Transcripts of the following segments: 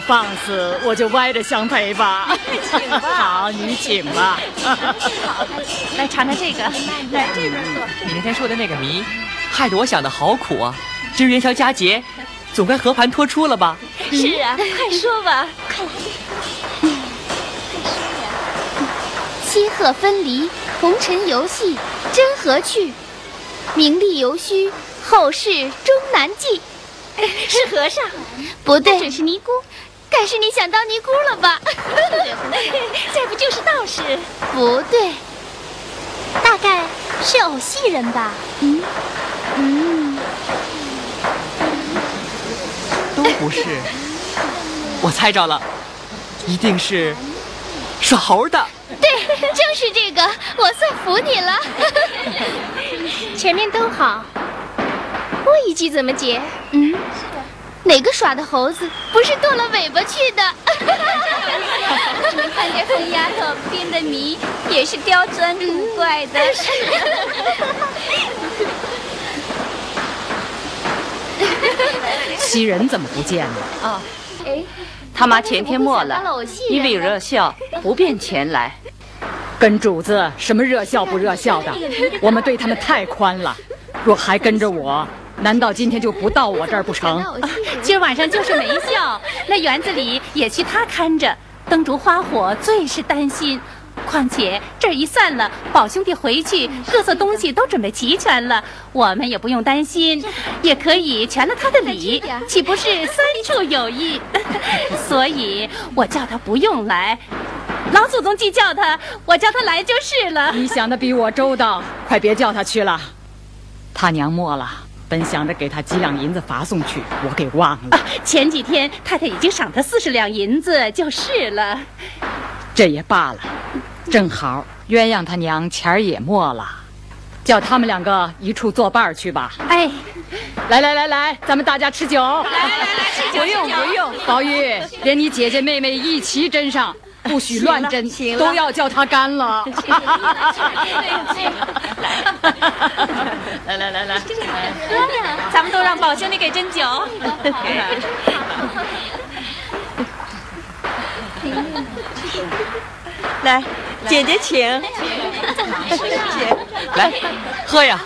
我放肆，我就歪着相陪吧。请吧。好，你请吧。好，来尝尝这个，来这边坐。你那天说的那个谜，害得我想的好苦啊！今儿元宵佳节，总该和盘托出了吧？是啊，快说吧，快来。七鹤分离，红尘游戏，真何趣？名利犹虚，后世终难记。是和尚，不对，准是尼姑。该是你想当尼姑了吧？再不就是道士？不对，大概是偶戏人吧？嗯嗯，都不是。我猜着了，一定是耍猴的。对，正是这个，我算服你了。前面都好，我一句怎么解？嗯，哪个耍的猴子不是剁了尾巴去的？你看这疯丫头编的谜也是刁钻古怪的。袭人怎么不见了？哦，哎，他妈前天没了，因为有热笑不便前来。跟主子什么热笑不热笑的，我们对他们太宽了。若还跟着我，难道今天就不到我这儿不成？今儿晚上就是没笑，那园子里也需他看着，灯烛花火最是担心。况且这儿一散了，宝兄弟回去，各色东西都准备齐全了，我们也不用担心，也可以全了他的礼，岂不是三处有益？所以我叫他不用来，老祖宗既叫他，我叫他来就是了。你想的比我周到，快别叫他去了。他娘没了，本想着给他几两银子罚送去，我给忘了。前几天太太已经赏他四十两银子，就是了。这也罢了，正好鸳鸯他娘钱儿也没了，叫他们两个一处作伴儿去吧。哎，来来来来，咱们大家吃酒。来来来，吃酒不用不用，宝玉，连你姐姐妹妹一齐斟上，不许乱斟，行了都要叫他干了。来来来来，咱们都让宝兄弟给斟酒。来，姐姐请，请，来，喝呀！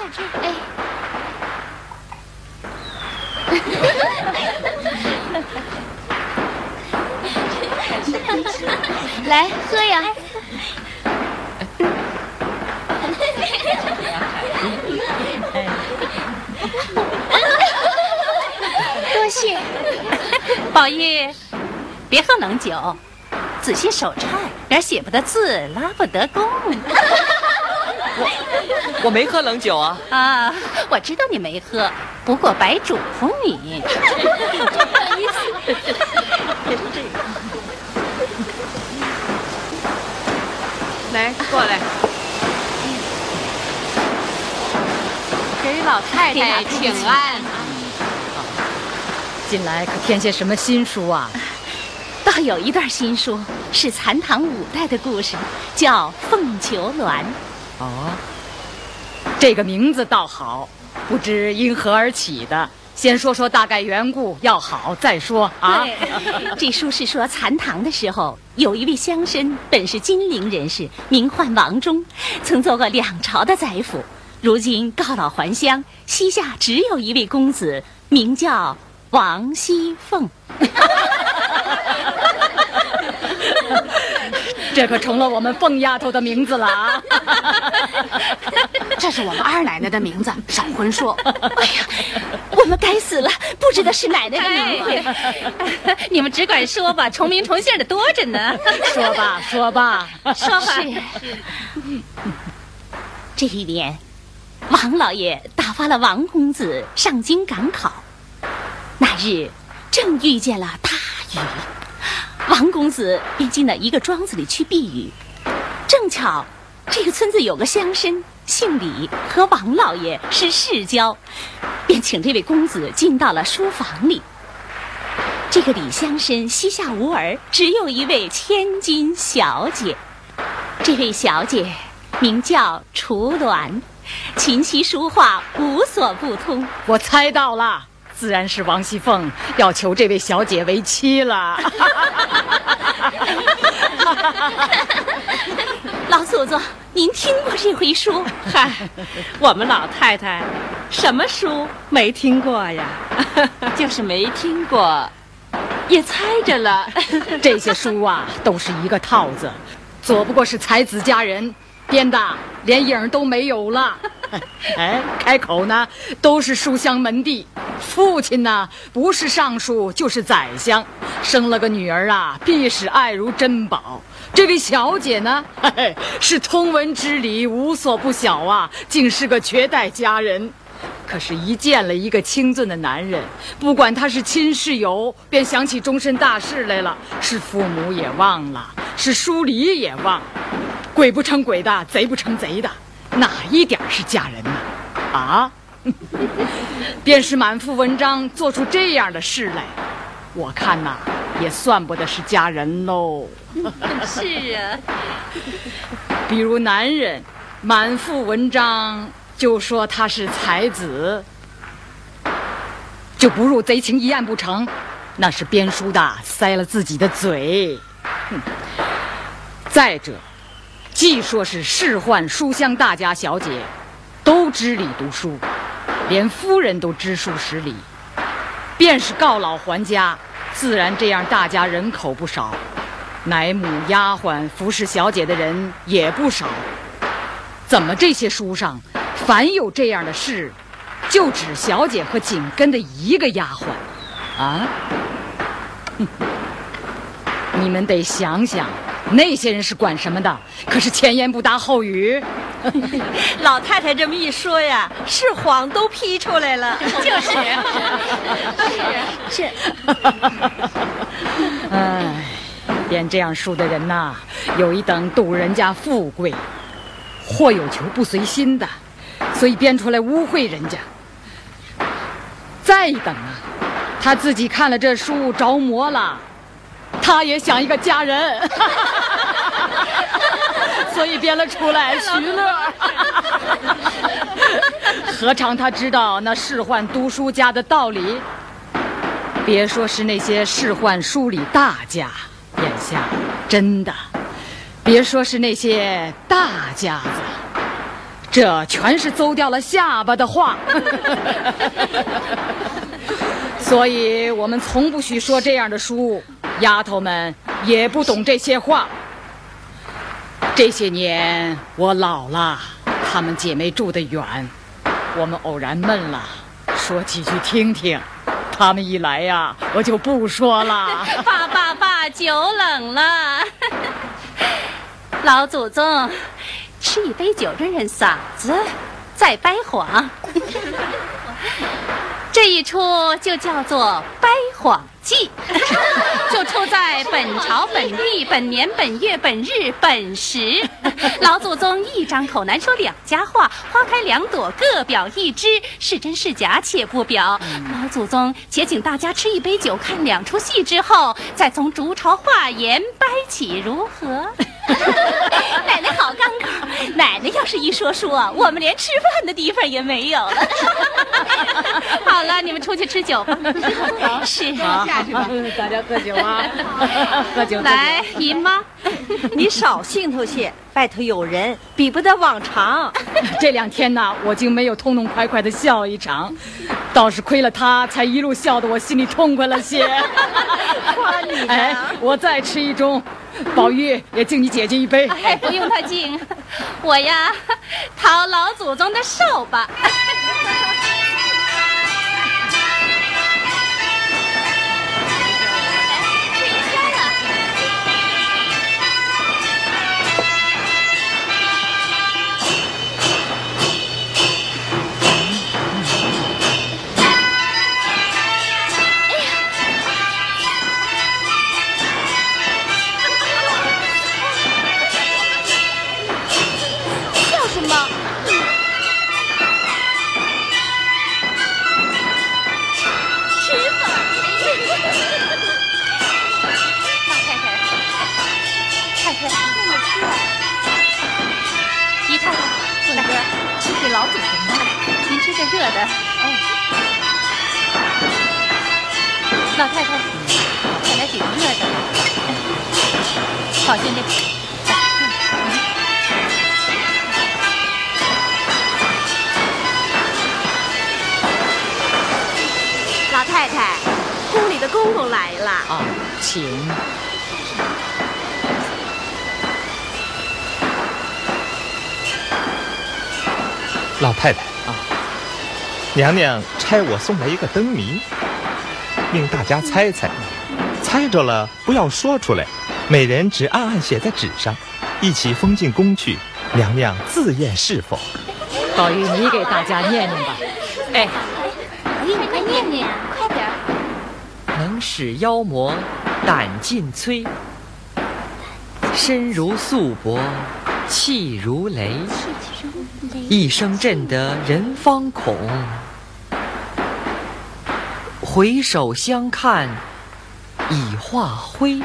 来喝呀！多谢，宝玉，别喝冷酒，仔细手颤，点写不得字，拉不得弓。我没喝冷酒啊。啊，我知道你没喝，不过白嘱咐你。来过来，给老太太请安。近来可添些什么新书啊？倒有一段新书，是残唐五代的故事，叫《凤求鸾》。哦，这个名字倒好，不知因何而起的。先说说大概缘故，要好再说啊。这书是说残唐的时候，有一位乡绅，本是金陵人士，名唤王忠，曾做过两朝的宰辅。如今告老还乡，膝下只有一位公子，名叫王熙凤。这可成了我们凤丫头的名字了啊！这是我们二奶奶的名字，少魂说。哎呀，我们该死了，不知道是奶奶的名字。你们只管说吧，重名重姓的多着呢。说吧，说吧，说吧。这一年，王老爷打发了王公子上京赶考，那日正遇见了大雨。王公子便进了一个庄子里去避雨，正巧这个村子有个乡绅姓李，和王老爷是世交，便请这位公子进到了书房里。这个李乡绅膝下无儿，只有一位千金小姐。这位小姐名叫楚鸾，琴棋书画无所不通。我猜到了。自然是王熙凤要求这位小姐为妻了。老祖宗，您听过这回书？嗨，我们老太太什么书没听过呀？就是没听过，也猜着了。这些书啊，都是一个套子，左不过是才子佳人编的，连影都没有了。哎，开口呢都是书香门第，父亲呢不是尚书就是宰相，生了个女儿啊，必是爱如珍宝。这位小姐呢，嘿是通文知礼，无所不晓啊，竟是个绝代佳人。可是，一见了一个清俊的男人，不管他是亲是友，便想起终身大事来了，是父母也忘了，是疏离也忘，鬼不成鬼的，贼不成贼的。哪一点是嫁人呢？啊，便是满腹文章做出这样的事来，我看呐，也算不得是嫁人喽。是啊，比如男人满腹文章就说他是才子，就不入贼情一案不成，那是编书的塞了自己的嘴。哼再者。既说是仕宦书香大家小姐，都知礼读书，连夫人都知书识礼，便是告老还家，自然这样大家人口不少，奶母丫鬟服侍小姐的人也不少。怎么这些书上，凡有这样的事，就指小姐和紧跟的一个丫鬟？啊？你们得想想。那些人是管什么的？可是前言不搭后语。老太太这么一说呀，是谎都批出来了。就是，是是。哎，编这样书的人呐，有一等赌人家富贵，或有求不随心的，所以编出来污秽人家；再一等啊，他自己看了这书着魔了。他也想一个家人，所以编了出来 徐乐。何尝他知道那仕宦读书家的道理？别说是那些仕宦书里大家，眼下真的，别说是那些大家子，这全是邹掉了下巴的话。所以我们从不许说这样的书。丫头们也不懂这些话。这些年我老了，她们姐妹住得远，我们偶然闷了，说几句听听。她们一来呀，我就不说了。爸爸爸，酒冷了。老祖宗，吃一杯酒润润嗓子，再掰谎。这一出就叫做掰谎记，就出在本朝本地本年本月本日本时。老祖宗一张口难说两家话，花开两朵各表一枝，是真是假且不表。老祖宗且请大家吃一杯酒，看两出戏之后，再从竹朝话言掰起，如何？奶奶好刚口，奶奶要是一说书啊，我们连吃饭的地方也没有了。好了，你们出去吃酒吧。是，下去吧，大家喝酒啊，喝酒。来，姨妈，你少兴头些，外头有人，比不得往常。这两天呢，我竟没有痛痛快快的笑一场，倒是亏了他，才一路笑得我心里痛快了些。夸你哎，我再吃一盅。宝玉也敬你姐姐一杯。哎，不用他敬，我呀，讨老祖宗的寿吧。娘娘差我送来一个灯谜，令大家猜猜，猜着了不要说出来，每人只暗暗写在纸上，一起封进宫去。娘娘自验是否？宝玉，你给大家念念吧。哎，宝玉，你快念念，快点能使妖魔胆尽摧，身如素帛，气如雷。一声震得人方恐，回首相看已化灰。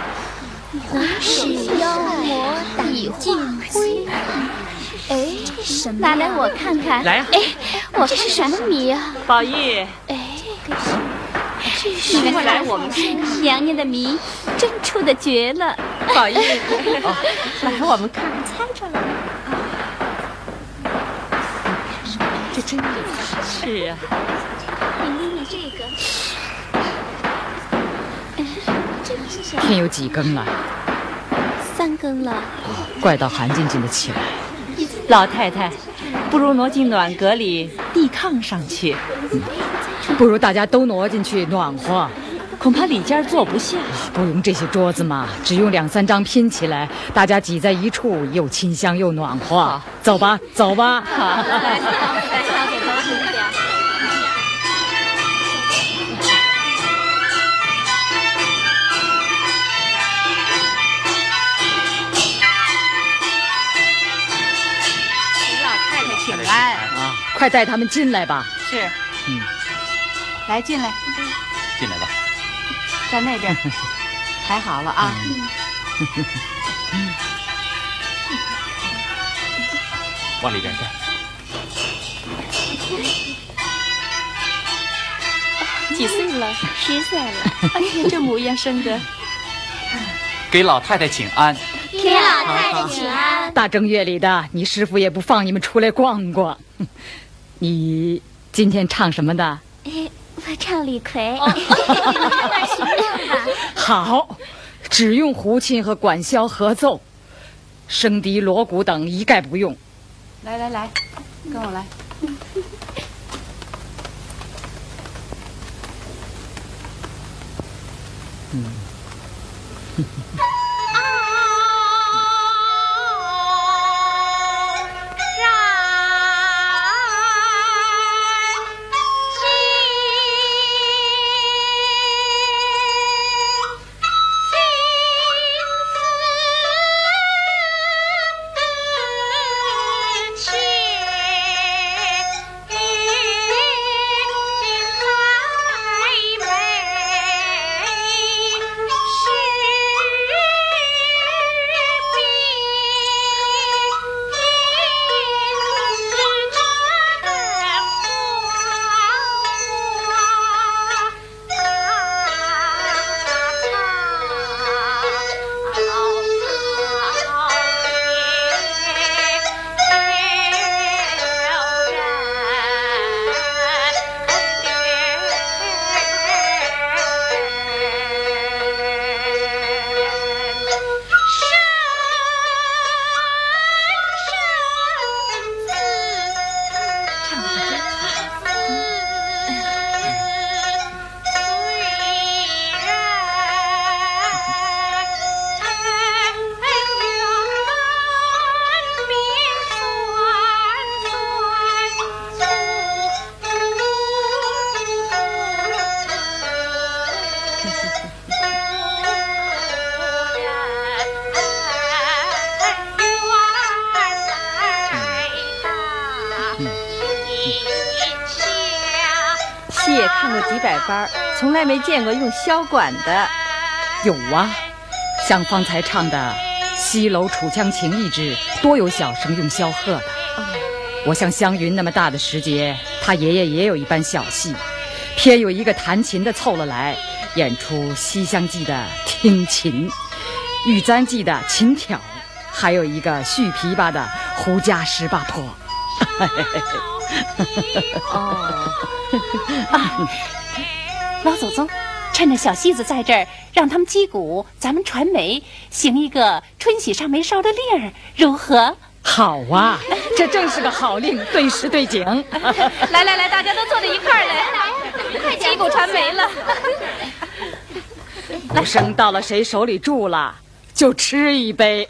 使妖魔已尽灰。哎，什么？拿来我看看。来啊！哎，我这是什么谜啊？宝玉。哎，这是。你们来，我们看看。娘娘的谜真出的绝了。宝玉，来，我们看看，猜着了。这真的是啊，你捏捏这个，天有几更了？三更了。怪到韩静静的起来。老太太，不如挪进暖阁里地炕上去。不如大家都挪进去暖和。恐怕里间坐不下。不用这些桌子嘛，只用两三张拼起来，大家挤在一处，又清香又暖和。走吧，走吧。请安啊！快带他们进来吧。是。嗯。来，进来。进来吧。在那边，排好了啊！往里边站。几岁了？十岁了。哎呀，这模样生的。给老太太请安。给老太太请安。大正月里的，你师傅也不放你们出来逛逛。你今天唱什么的？我唱李逵。好，只用胡琴和管箫合奏，笙笛、锣鼓等一概不用。来来来，跟我来。来没见过用箫管的。有啊，像方才唱的《西楼楚江情》一支，多有小生用箫喝的。我像湘云那么大的时节，他爷爷也有一班小戏，偏有一个弹琴的凑了来，演出《西厢记》的听琴，《玉簪记》的琴挑，还有一个续琵琶的胡家十八坡。哦，老祖宗，趁着小戏子在这儿，让他们击鼓，咱们传媒，行一个春喜上眉梢的令儿，如何？好啊，这正是个好令，对时对景。来来来，大家都坐在一块儿来，快击鼓传媒了。鼓声到了谁手里住了，就吃一杯。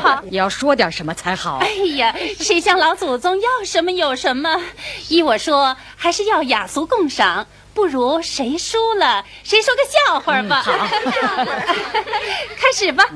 好，你要说点什么才好。哎呀，谁向老祖宗要什么有什么。依我说，还是要雅俗共赏，不如谁输了，谁说个笑话吧。好，开始吧。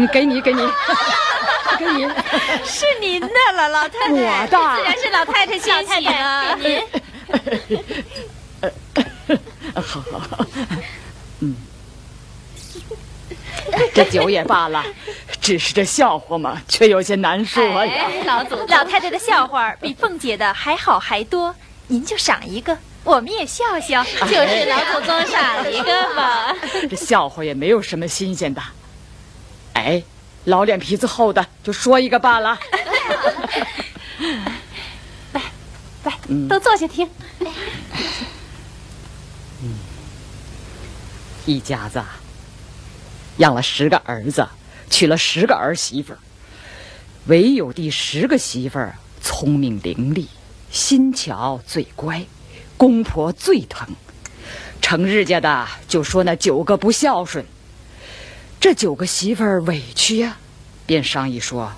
嗯，给你，给你，给你，是您的了，老太太。我的，自然是老太太谢谢啊。您，好好好，嗯，这酒也罢了，只是这笑话嘛，却有些难说呀。老祖，老太太的笑话比凤姐的还好还多，您就赏一个，我们也笑笑。就是老祖宗赏一个嘛。这笑话也没有什么新鲜的。哎，老脸皮子厚的就说一个罢了。来，来，都坐下听。嗯，一家子养了十个儿子，娶了十个儿媳妇儿，唯有第十个媳妇儿聪明伶俐，心巧嘴乖，公婆最疼。成日家的就说那九个不孝顺。这九个媳妇儿委屈呀，便商议说：“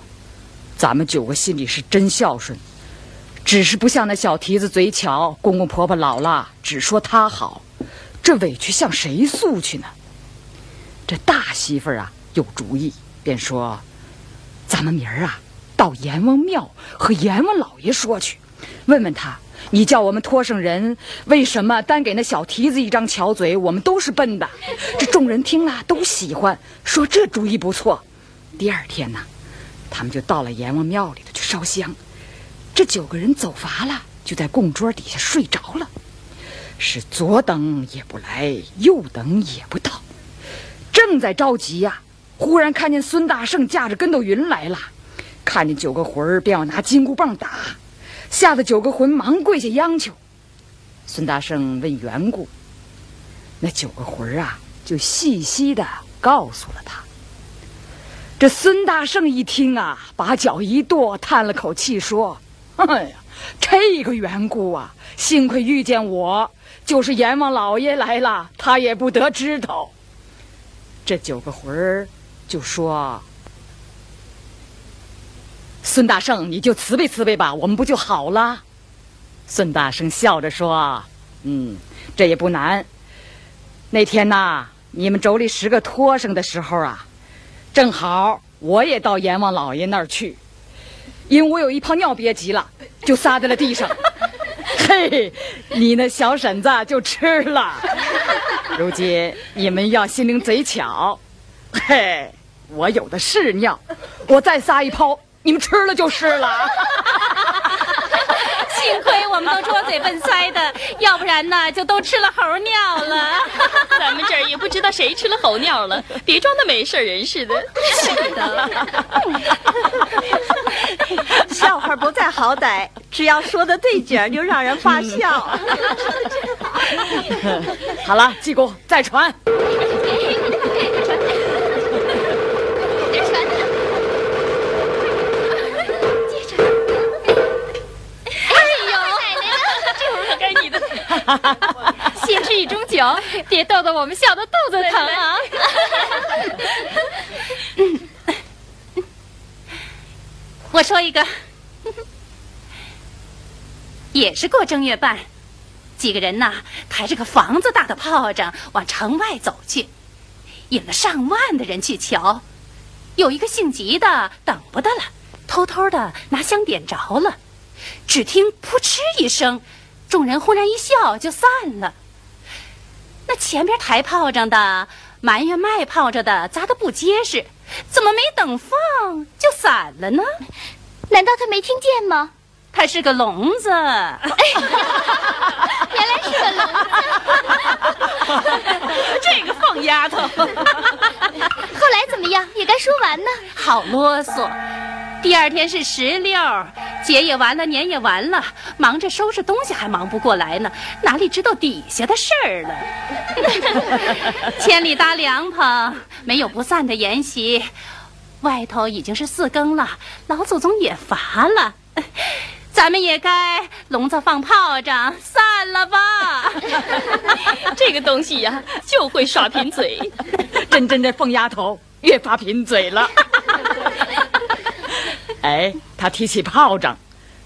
咱们九个心里是真孝顺，只是不像那小蹄子嘴巧，公公婆婆老了只说他好，这委屈向谁诉去呢？”这大媳妇儿啊有主意，便说：“咱们明儿啊到阎王庙和阎王老爷说去，问问他。”你叫我们托生人，为什么单给那小蹄子一张巧嘴？我们都是笨的。这众人听了都喜欢，说这主意不错。第二天呢，他们就到了阎王庙里头去烧香。这九个人走乏了，就在供桌底下睡着了。是左等也不来，右等也不到，正在着急呀，忽然看见孙大圣驾着跟斗云来了，看见九个魂儿，便要拿金箍棒打。吓得九个魂忙跪下央求，孙大圣问缘故，那九个魂啊就细细的告诉了他。这孙大圣一听啊，把脚一跺，叹了口气说：“哎呀，这个缘故啊，幸亏遇见我，就是阎王老爷来了，他也不得知道。”这九个魂儿就说。孙大圣，你就慈悲慈悲吧，我们不就好了？孙大圣笑着说：“嗯，这也不难。那天呐，你们妯娌十个托生的时候啊，正好我也到阎王老爷那儿去，因为我有一泡尿憋急了，就撒在了地上。嘿，你那小婶子就吃了。如今你们要心灵贼巧，嘿，我有的是尿，我再撒一泡。”你们吃了就是了，幸亏我们都拙嘴笨腮的，要不然呢就都吃了猴尿了。咱们这儿也不知道谁吃了猴尿了，别装的没事人似的。是的，笑话不在好歹，只要说的对景就让人发笑。好了，济公再传。先吃一盅酒别逗得我们笑得肚子疼啊。我说一个。也是过正月半几个人呐抬着个房子大的炮仗往城外走去引了上万的人去瞧有一个姓吉的等不得了偷偷的拿香点着了只听扑哧一声众人忽然一笑就散了。那前边抬炮仗的埋怨卖炮仗的砸的不结实。怎么没等放就散了呢？难道他没听见吗？他是个聋子。原来是个聋子。这个疯丫头。后来怎么样？也该说完呢。好啰嗦。第二天是十六，节也完了，年也完了，忙着收拾东西还忙不过来呢，哪里知道底下的事儿了？千里搭凉棚，没有不散的筵席。外头已经是四更了，老祖宗也乏了，咱们也该笼子放炮仗散了吧。这个东西呀，就会耍贫嘴，真真的疯丫头越发贫嘴了。哎，他提起炮仗，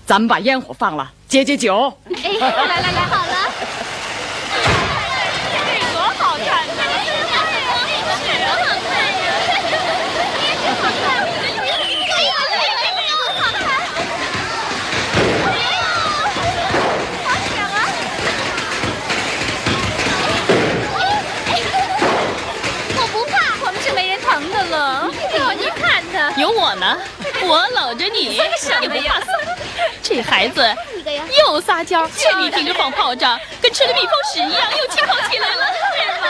咱们把烟火放了，解解酒。哎，来来来，好我搂着你，什么呀？这孩子又撒娇，这你听着放炮仗，跟吃了蜜蜂屎一样，又气跑起来了，是吗？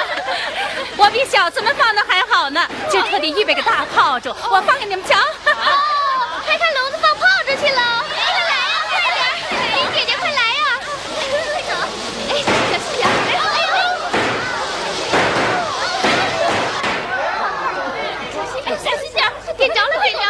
我比小子们放的还好呢，就特地预备个大炮竹，我放给你们瞧。哦，开开笼子放炮竹去了，快来呀，快点！林姐姐，快来呀！快走！哎，小心点！哎呦！哎，小心点！点着了，点着了！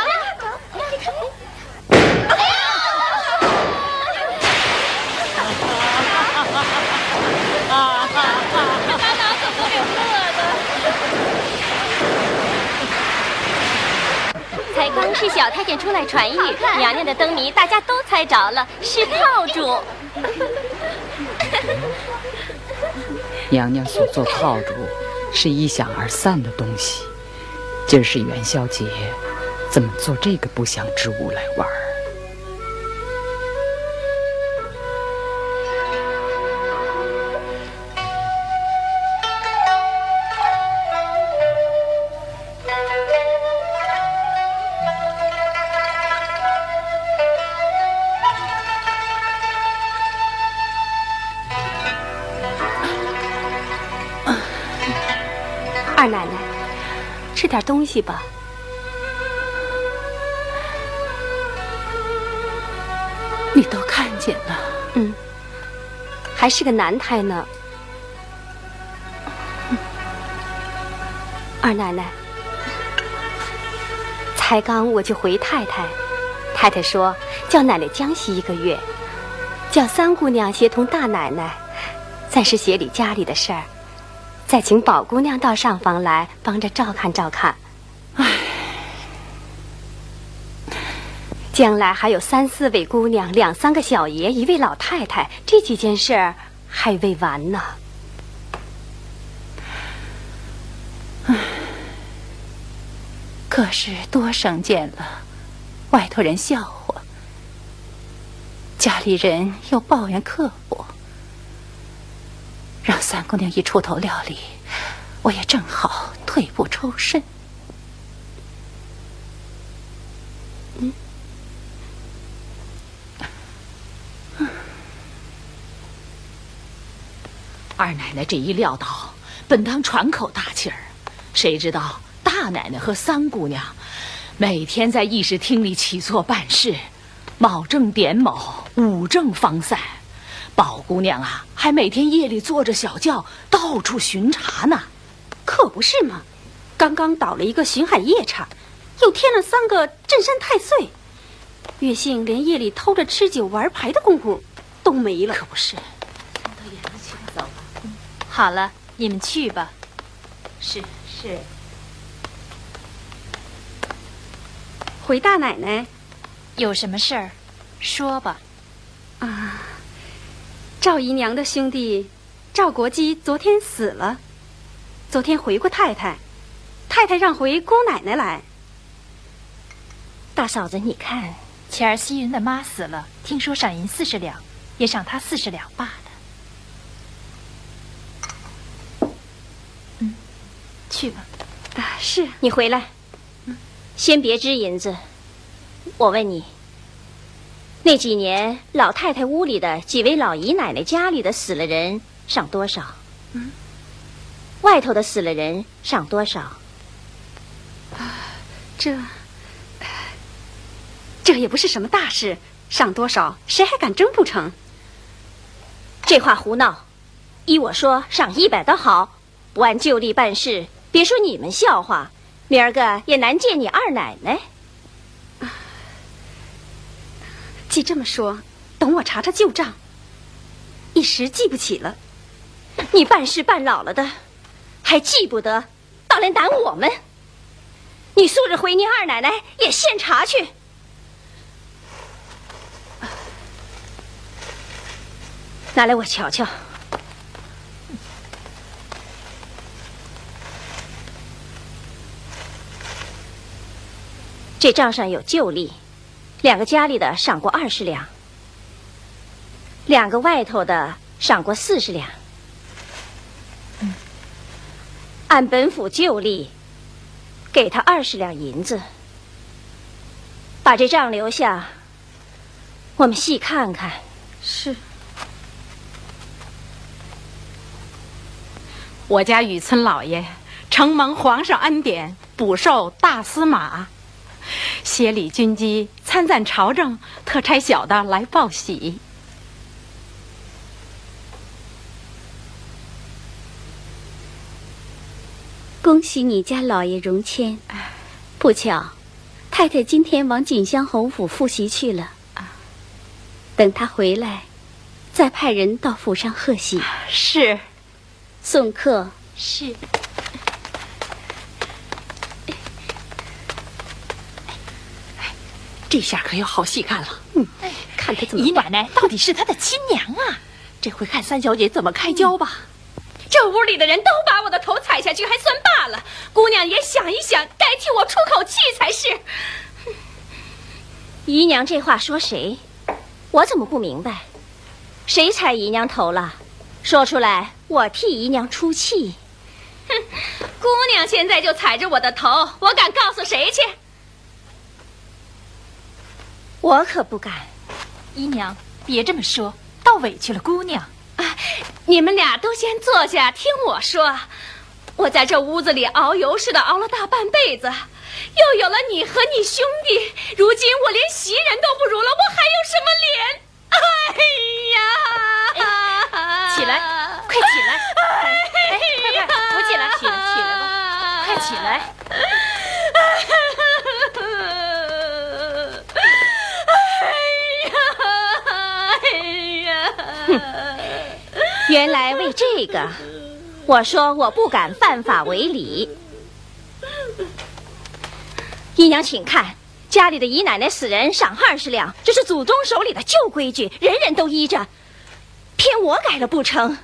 才刚是小太监出来传谕，娘娘的灯谜大家都猜着了，是炮竹。娘娘所做炮竹是一响而散的东西，今儿是元宵节，怎么做这个不祥之物来玩？点东西吧。你都看见了，嗯，还是个男胎呢。二奶奶，才刚我就回太太，太太说叫奶奶江西一个月，叫三姑娘协同大奶奶，暂时协理家里的事儿。再请宝姑娘到上房来帮着照看照看。唉，将来还有三四位姑娘，两三个小爷，一位老太太，这几件事儿还未完呢。唉，可是多省见了，外头人笑话，家里人又抱怨刻薄。让三姑娘一出头料理，我也正好退步抽身。嗯，二奶奶这一撂倒，本当喘口大气儿，谁知道大奶奶和三姑娘每天在议事厅里起坐办事，卯正点卯，午正方散。宝姑娘啊，还每天夜里坐着小轿到处巡查呢，可不是吗？刚刚倒了一个巡海夜叉，又添了三个镇山太岁，月姓连夜里偷着吃酒玩牌的功夫都没了。可不是。到眼子去了，走吧。好了，你们去吧。是是。回大奶奶，有什么事儿，说吧。啊，赵姨娘的兄弟赵国基昨天死了，昨天回过太太，太太让回姑奶奶来。大嫂子，你看，前儿西云的妈死了，听说赏银四十两，也赏他四十两罢了。嗯，去吧。啊，是你回来，先别支银子。我问你，那几年老太太屋里的几位老姨奶奶家里的死了人上多少？嗯，外头的死了人上多少？啊，这这也不是什么大事，上多少谁还敢争不成？这话胡闹！依我说，上一百的好，不按旧例办事，别说你们笑话，明儿个也难见你二奶奶。既这么说，等我查查旧账。一时记不起了。你办事办老了的，还记不得，倒来难我们。你素日回你二奶奶也现查去。拿来我瞧瞧。这账上有旧例。两个家里的赏过二十两，两个外头的赏过四十两。按本府旧例，给他二十两银子。把这账留下，我们细看看。是。我家雨村老爷承蒙皇上恩典，补授大司马。协理军机参赞朝政，特差小的来报喜。恭喜你家老爷荣迁。不巧，太太今天往锦香侯府复习去了。等他回来，再派人到府上贺喜。是。送客。是。这下可有好戏看了。嗯，看他怎么。姨奶奶到底是他的亲娘啊！这回看三小姐怎么开交吧。这屋里的人都把我的头踩下去，还算罢了。姑娘也想一想，该替我出口气才是。姨娘这话说谁？我怎么不明白？谁踩姨娘头了？说出来，我替姨娘出气。哼，姑娘现在就踩着我的头，我敢告诉谁去？我可不敢，姨娘，别这么说，倒委屈了姑娘。啊，你们俩都先坐下听我说。我在这屋子里熬油似的熬了大半辈子，又有了你和你兄弟，如今我连袭人都不如了，我还有什么脸？哎呀！起来，快起来！哎，快快扶起来，起来，起来吧，快起来！原来为这个，我说我不敢犯法违礼。姨娘，请看，家里的姨奶奶死人赏二十两，这是祖宗手里的旧规矩，人人都依着，偏我改了不成？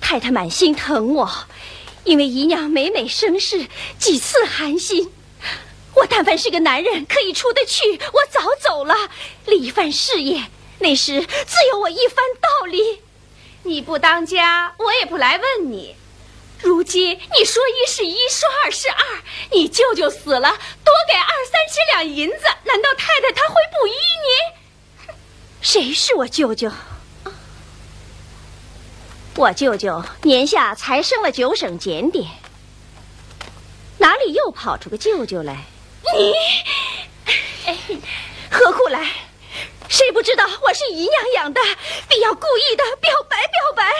太太满心疼我，因为姨娘每每生事，几次寒心。我但凡是个男人，可以出得去，我早走了，立一番事业，那时自有我一番道理。你不当家，我也不来问你。如今你说一是一，说二是二，你舅舅死了，多给二三十两银子，难道太太她会不依你？谁是我舅舅？我舅舅年下才升了九省检点，哪里又跑出个舅舅来？你，哎，何苦来？知道我是姨娘养的，必要故意的表白表白。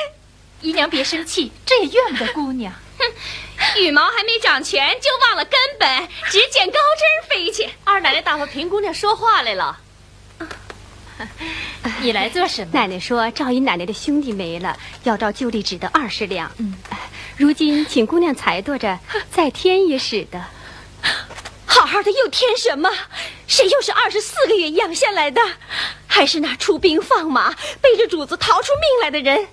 姨娘别生气，这也怨不得姑娘。哼，羽毛还没长全就忘了根本，只捡高枝飞去。二奶奶打发平姑娘说话来了。你来做什么？奶奶说赵姨奶奶的兄弟没了，要照旧例只得二十两。嗯，如今请姑娘裁剁着，再添也使得。好好的又添什么？谁又是二十四个月养下来的？还是那出兵放马、背着主子逃出命来的人？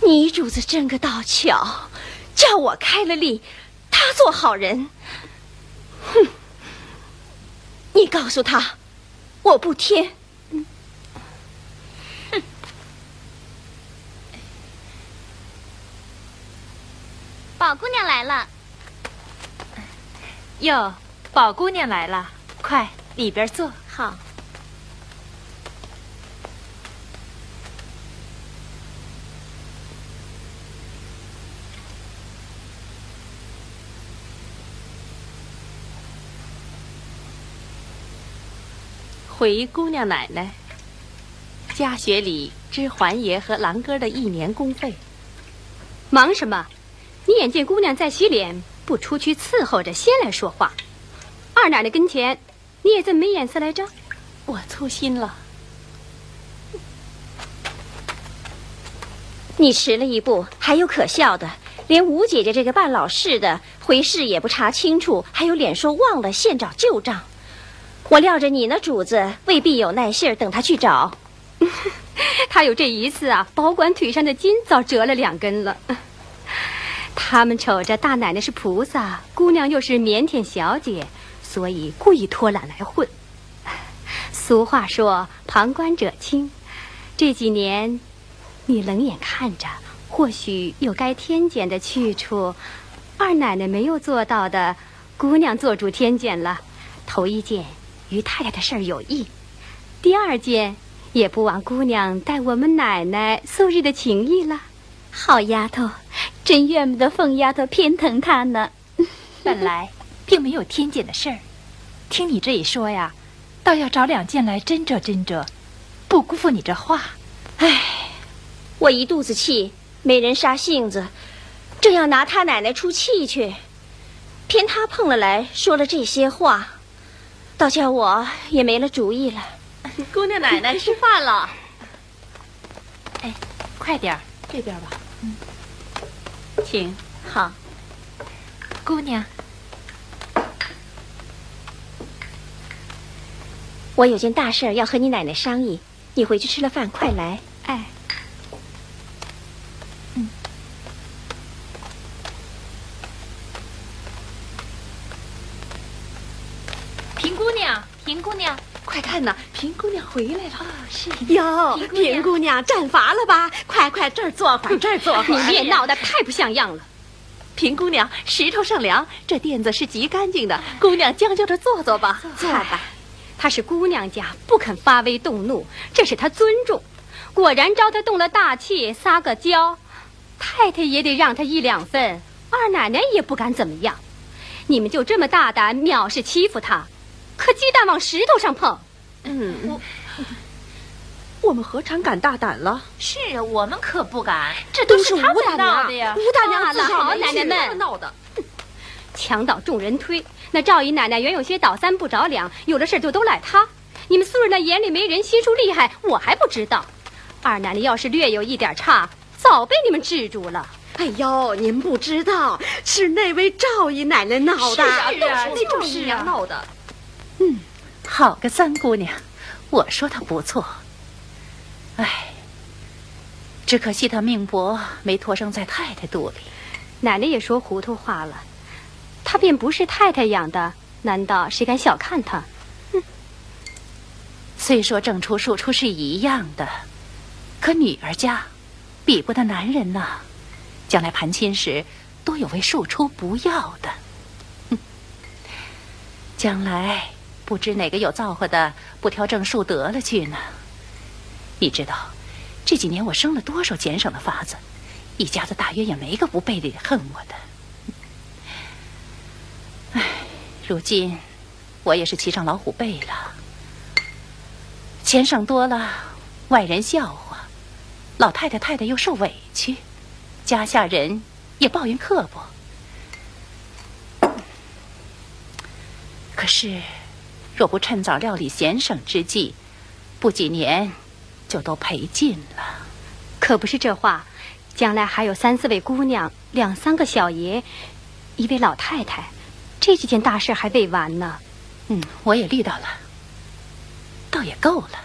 你主子真个倒巧，叫我开了例，他做好人。哼！你告诉他，我不听。哼。宝姑娘来了。哟，宝姑娘来了，快里边坐。好。回姑娘奶奶家学里支环爷和郎哥的一年工费。忙什么？你眼见姑娘在洗脸，不出去伺候着，先来说话。二奶奶跟前，你也这么没眼色来着？我粗心了。你迟了一步，还有可笑的，连吴姐姐这个办老事的回事也不查清楚，还有脸说忘了，现找旧账。我料着你那主子未必有耐性等他去找。他有这一次啊，保管腿上的筋早折了两根了。他们瞅着大奶奶是菩萨，姑娘又是腼腆小姐，所以故意偷懒来混。俗话说“旁观者清”，这几年你冷眼看着，或许有该添减的去处。二奶奶没有做到的，姑娘做主添减了。头一件于太太的事儿有益，第二件也不枉姑娘待我们奶奶素日的情谊了。好丫头。真怨不得凤丫头偏疼她呢。本来并没有天减的事儿，听你这一说呀，倒要找两件来斟酌斟酌，不辜负你这话。唉，我一肚子气，没人杀性子，正要拿他奶奶出气去，偏他碰了来说了这些话，倒叫我也没了主意了。姑娘奶奶吃饭了。哎，快点儿，这边吧。嗯请好，姑娘。我有件大事要和你奶奶商议，你回去吃了饭快来。哎，嗯。平姑娘，平姑娘，快看呐，平姑娘回来了。是哟，平姑娘站乏了吧？快快这儿坐会儿，这儿坐会儿。你别闹得太不像样了。平姑娘，石头上凉，这垫子是极干净的。姑娘将就着坐坐吧，坐吧。她是姑娘家，不肯发威动怒，这是她尊重。果然招她动了大气，撒个娇，太太也得让她一两分。二奶奶也不敢怎么样。你们就这么大胆藐视欺负她，可鸡蛋往石头上碰。嗯，我。我们何尝敢大胆了？是啊，我们可不敢。这都是吴大娘的呀！吴大娘了，好奶奶们闹的。墙倒众人推，那赵姨奶奶原有些倒三不着两，有的事就都赖她。你们素日那眼里没人，心术厉害，我还不知道。二奶奶要是略有一点差，早被你们制住了。哎呦，您不知道，是那位赵姨奶奶闹的。是啊，那赵姨娘闹的。嗯，好个三姑娘，我说她不错。哎，只可惜她命薄，没托生在太太肚里。奶奶也说糊涂话了，他便不是太太养的，难道谁敢小看他？哼！虽说正出庶出是一样的，可女儿家比不得男人呐。将来盘亲时，多有为庶出不要的。哼！将来不知哪个有造化的，不挑正数得了去呢。你知道，这几年我生了多少俭省的法子，一家子大约也没个不背里恨我的。唉，如今我也是骑上老虎背了，钱省多了，外人笑话，老太太太太又受委屈，家下人也抱怨刻薄。可是，若不趁早料理闲省之计，不几年。就都赔尽了，可不是这话。将来还有三四位姑娘，两三个小爷，一位老太太，这几件大事还未完呢。嗯，我也虑到了，倒也够了。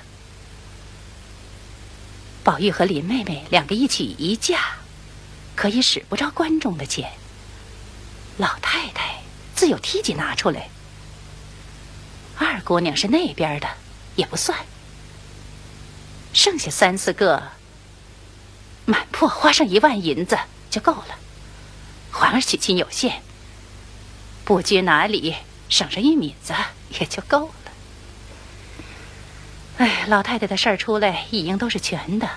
宝玉和林妹妹两个一起一嫁，可以使不着观众的钱。老太太自有梯级拿出来。二姑娘是那边的，也不算。剩下三四个，满铺花上一万银子就够了。环儿娶亲有限，不拘哪里，省上一米子也就够了。哎，老太太的事儿出来，一应都是全的，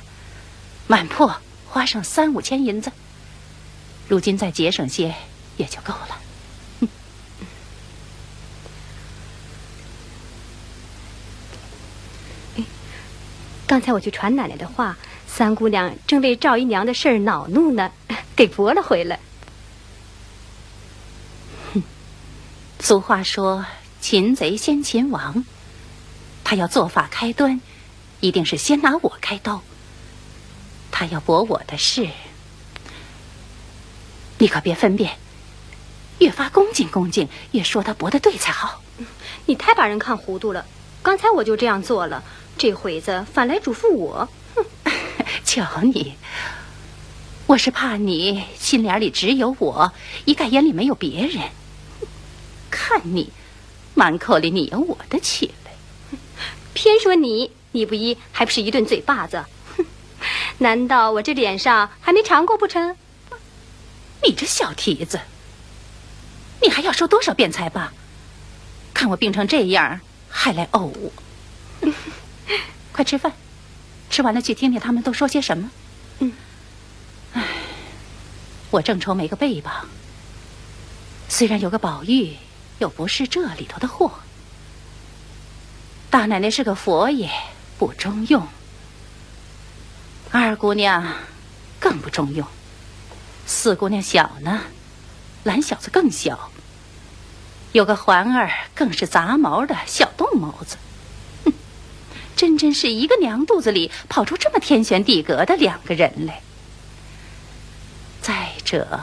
满铺花上三五千银子，如今再节省些也就够了。刚才我去传奶奶的话，三姑娘正为赵姨娘的事儿恼怒呢，给驳了回来。俗话说“擒贼先擒王”，他要做法开端，一定是先拿我开刀。他要驳我的事，你可别分辨，越发恭敬恭敬，越说他驳的对才好。你太把人看糊涂了，刚才我就这样做了。这回子反来嘱咐我，哼！瞧你，我是怕你心眼里只有我，一概眼里没有别人。看你满口里你有我的起来，偏说你，你不依还不是一顿嘴巴子？哼！难道我这脸上还没尝过不成？你这小蹄子，你还要说多少遍才罢？看我病成这样，还来怄我？快吃饭，吃完了去听听他们都说些什么。嗯。唉，我正愁没个背膀。虽然有个宝玉，又不是这里头的货。大奶奶是个佛爷，不中用。二姑娘更不中用。四姑娘小呢，懒小子更小。有个环儿，更是杂毛的小动毛子。哼真真是一个娘肚子里跑出这么天旋地隔的两个人来。再者，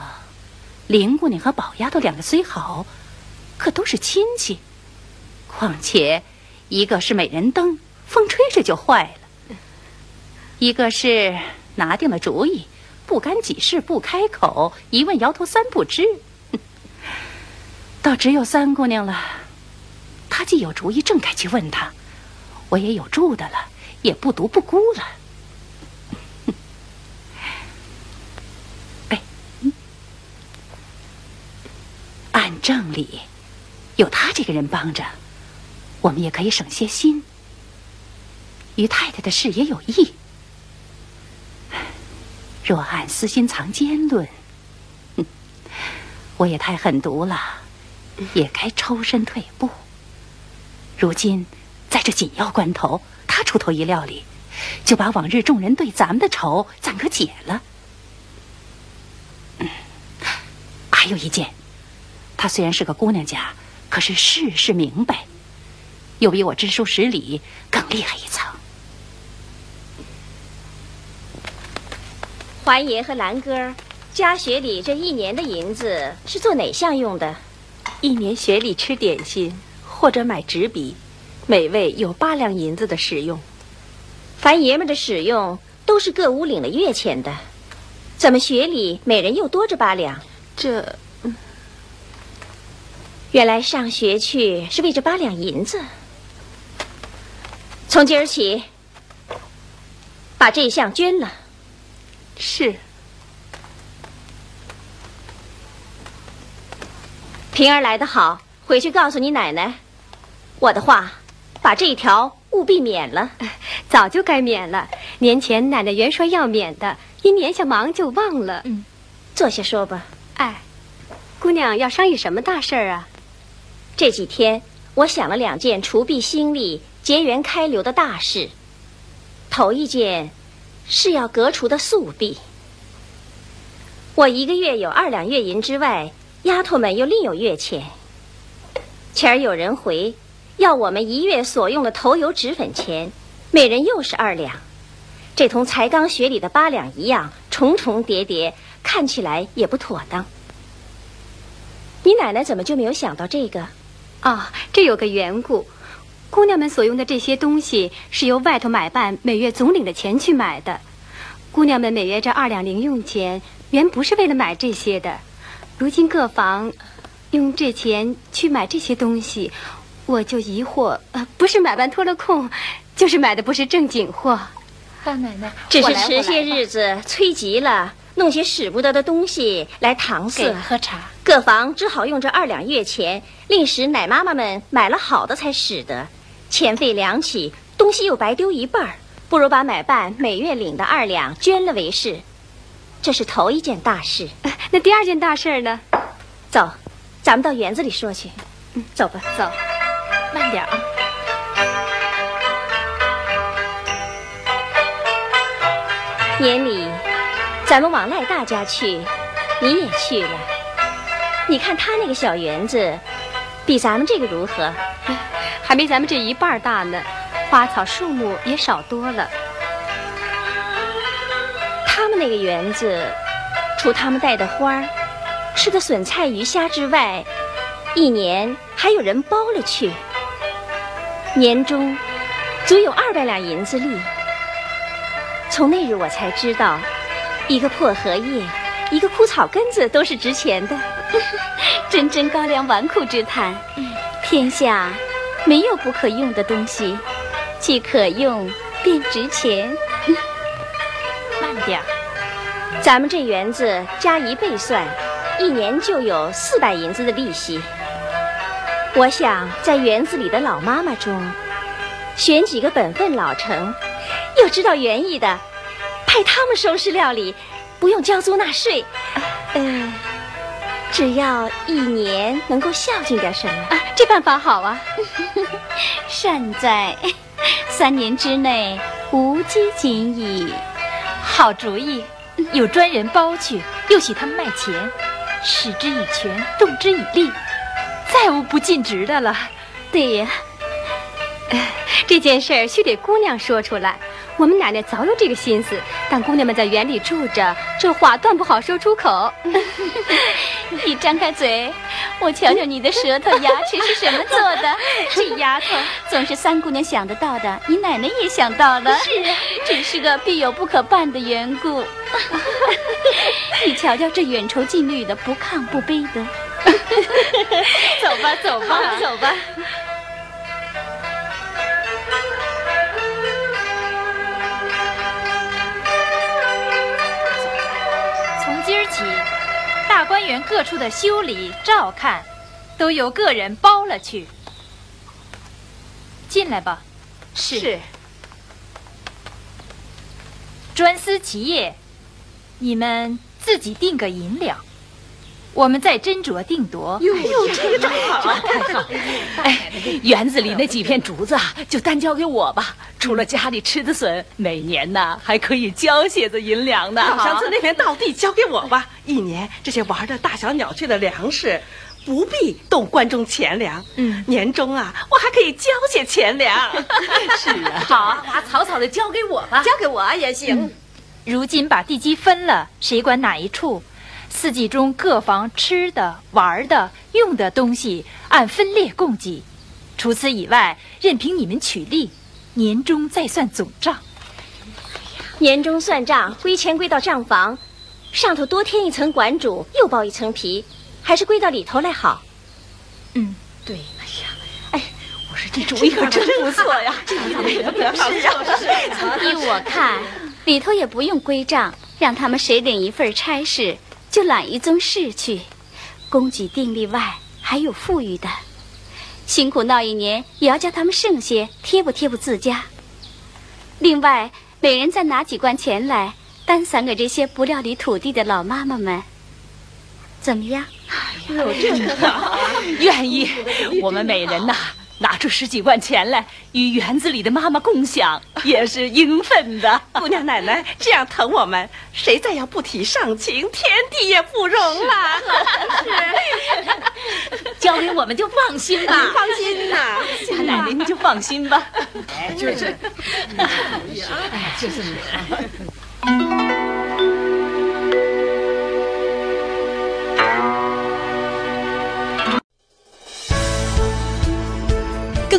林姑娘和宝丫头两个虽好，可都是亲戚。况且，一个是美人灯，风吹着就坏了；一个是拿定了主意，不干几事不开口，一问摇头三不知。倒只有三姑娘了，她既有主意，正该去问她。我也有住的了，也不独不孤了。哎，按正理，有他这个人帮着，我们也可以省些心。于太太的事也有益。若按私心藏奸论，哼我也太狠毒了，也该抽身退步。如今。在这紧要关头，他出头一料理，就把往日众人对咱们的仇暂可解了。嗯，还有一件，他虽然是个姑娘家，可是事事明白，又比我知书识礼更厉害一层。环爷和兰哥，家学里这一年的银子是做哪项用的？一年学里吃点心，或者买纸笔。每位有八两银子的使用，凡爷们的使用都是各屋领了月钱的，怎么学里每人又多着八两？这，原来上学去是为这八两银子。从今儿起，把这一项捐了。是。平儿来得好，回去告诉你奶奶，我的话。把这一条务必免了，早就该免了。年前奶奶原说要免的，一年下忙就忘了。嗯，坐下说吧。哎，姑娘要商议什么大事儿啊？这几天我想了两件除弊兴利、结缘开流的大事。头一件是要革除的宿弊。我一个月有二两月银之外，丫头们又另有月钱。前儿有人回。要我们一月所用的头油脂粉钱，每人又是二两，这同才刚学里的八两一样，重重叠叠，看起来也不妥当。你奶奶怎么就没有想到这个？啊，这有个缘故。姑娘们所用的这些东西是由外头买办每月总领的钱去买的。姑娘们每月这二两零用钱，原不是为了买这些的。如今各房用这钱去买这些东西，我就疑惑，呃，不是买办脱了空，就是买的不是正经货。大奶奶，只是迟些日子催急了，弄些使不得的东西来搪塞。喝茶。各房只好用这二两月钱，令使奶妈妈们买了好的才使得。钱费两起，东西又白丢一半儿，不如把买办每月领的二两捐了为是。这是头一件大事。那第二件大事呢？走，咱们到园子里说去。嗯，走吧，走，慢点啊。年里，咱们往赖大家去，你也去了。你看他那个小园子，比咱们这个如何？还没咱们这一半大呢，花草树木也少多了。他们那个园子，除他们带的花儿、吃的笋菜鱼虾之外，一年还有人包了去，年终足有二百两银子利。从那日我才知道，一个破荷叶，一个枯草根子都是值钱的，真真高粱纨绔之谈。天下。没有不可用的东西，既可用便值钱。慢点儿，咱们这园子加一倍算，一年就有四百银子的利息。我想在园子里的老妈妈中，选几个本分老成、又知道园艺的，派他们收拾料理，不用交租纳税。嗯。只要一年能够孝敬点什么，啊，这办法好啊！善哉三年之内无饥馑矣。好主意，有专人包去，又许他们卖钱，使之以权，动之以利，再无不尽职的了。对呀，这件事儿须得姑娘说出来。我们奶奶早有这个心思，但姑娘们在园里住着，这话断不好说出口。你张开嘴，我瞧瞧你的舌头、牙齿是什么做的。这丫头总是三姑娘想得到的，你奶奶也想到了。是啊，只是个必有不可办的缘故。你瞧瞧这远愁近虑的，不亢不卑的。走吧，走吧，走吧。大观园各处的修理照看，都由个人包了去。进来吧。是。专司其业，你们自己定个银两，我们再斟酌定夺。哟，这个正好，太好。哎，园子里那几片竹子啊，就单交给我吧。除了家里吃的笋，每年呢还可以交些子银两呢。乡村那片稻地交给我吧，一年这些玩的大小鸟雀的粮食，不必动关中钱粮。嗯，年终啊，我还可以交些钱粮。是啊，好，把草草的交给我吧，交给我也行。如今把地基分了，谁管哪一处？四季中各房吃的、玩的、用的东西按分列供给，除此以外，任凭你们取利。年终再算总账。年终算账，归钱归到账房，上头多添一层管主，又包一层皮，还是归到里头来好。嗯，对。哎呀，哎，我说这主意可真不错呀！这主意可别好。依我看，里头也不用归账，让他们谁领一份差事，就揽一宗事去。供给定例外，还有富裕的。辛苦闹一年，也要叫他们剩些贴补贴补自家。另外，每人再拿几贯钱来，单散给这些不料理土地的老妈妈们，怎么样？哎呦，真好，愿意。我们每人呐。拿出十几万钱来与园子里的妈妈共享，也是应分的。姑娘奶奶这样疼我们，谁再要不提上情，天地也不容了。是交给我们就放心吧，放心呐，家奶奶您就放心吧。哎就是，哎，就是你。